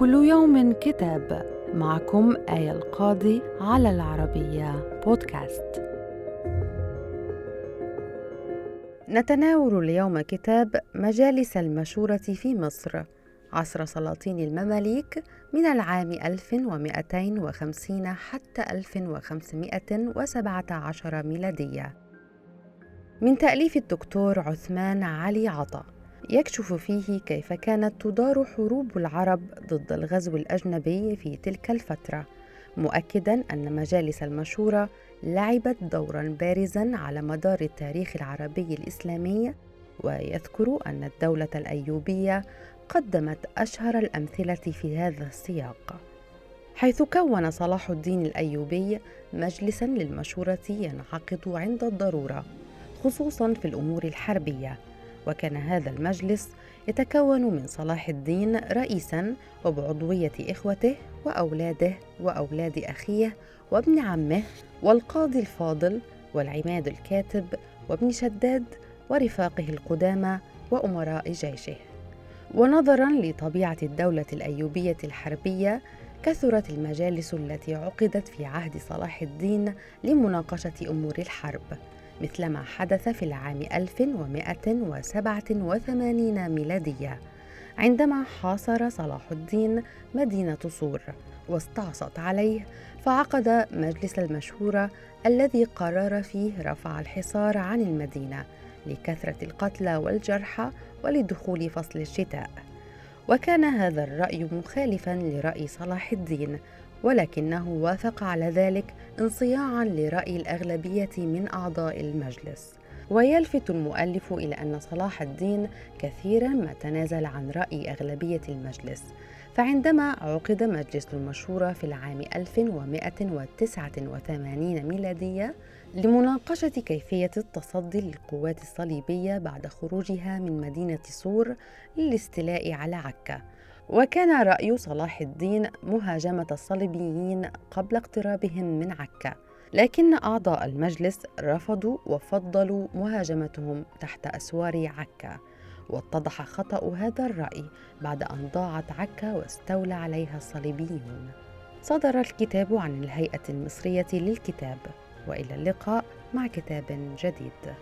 كل يوم كتاب معكم آية القاضي على العربية بودكاست. نتناول اليوم كتاب مجالس المشورة في مصر عصر سلاطين المماليك من العام 1250 حتى 1517 ميلادية. من تأليف الدكتور عثمان علي عطا. يكشف فيه كيف كانت تدار حروب العرب ضد الغزو الأجنبي في تلك الفترة مؤكدا أن مجالس المشورة لعبت دورا بارزا على مدار التاريخ العربي الإسلامي ويذكر أن الدولة الأيوبية قدمت أشهر الأمثلة في هذا السياق. حيث كون صلاح الدين الأيوبي مجلسا للمشورة ينعقد عند الضرورة خصوصا في الأمور الحربية. وكان هذا المجلس يتكون من صلاح الدين رئيسا وبعضوية إخوته وأولاده وأولاد أخيه وابن عمه والقاضي الفاضل والعماد الكاتب وابن شداد ورفاقه القدامى وأمراء جيشه. ونظرا لطبيعة الدولة الأيوبية الحربية كثرت المجالس التي عقدت في عهد صلاح الدين لمناقشة أمور الحرب. مثلما حدث في العام 1187 ميلادية عندما حاصر صلاح الدين مدينة صور واستعصت عليه فعقد مجلس المشورة الذي قرر فيه رفع الحصار عن المدينة لكثرة القتلى والجرحى ولدخول فصل الشتاء. وكان هذا الرأي مخالفا لرأي صلاح الدين ولكنه وافق على ذلك انصياعا لرأي الأغلبية من أعضاء المجلس. ويلفت المؤلف إلى أن صلاح الدين كثيرا ما تنازل عن رأي أغلبية المجلس فعندما عقد مجلس المشورة في العام 1189 ميلادية لمناقشة كيفية التصدي للقوات الصليبية بعد خروجها من مدينة صور للاستيلاء على عكا. وكان رأي صلاح الدين مهاجمة الصليبيين قبل اقترابهم من عكا لكن أعضاء المجلس رفضوا وفضلوا مهاجمتهم تحت أسوار عكا واتضح خطأ هذا الرأي بعد أن ضاعت عكا واستولى عليها الصليبيون. صدر الكتاب عن الهيئة المصرية للكتاب وإلى اللقاء مع كتاب جديد.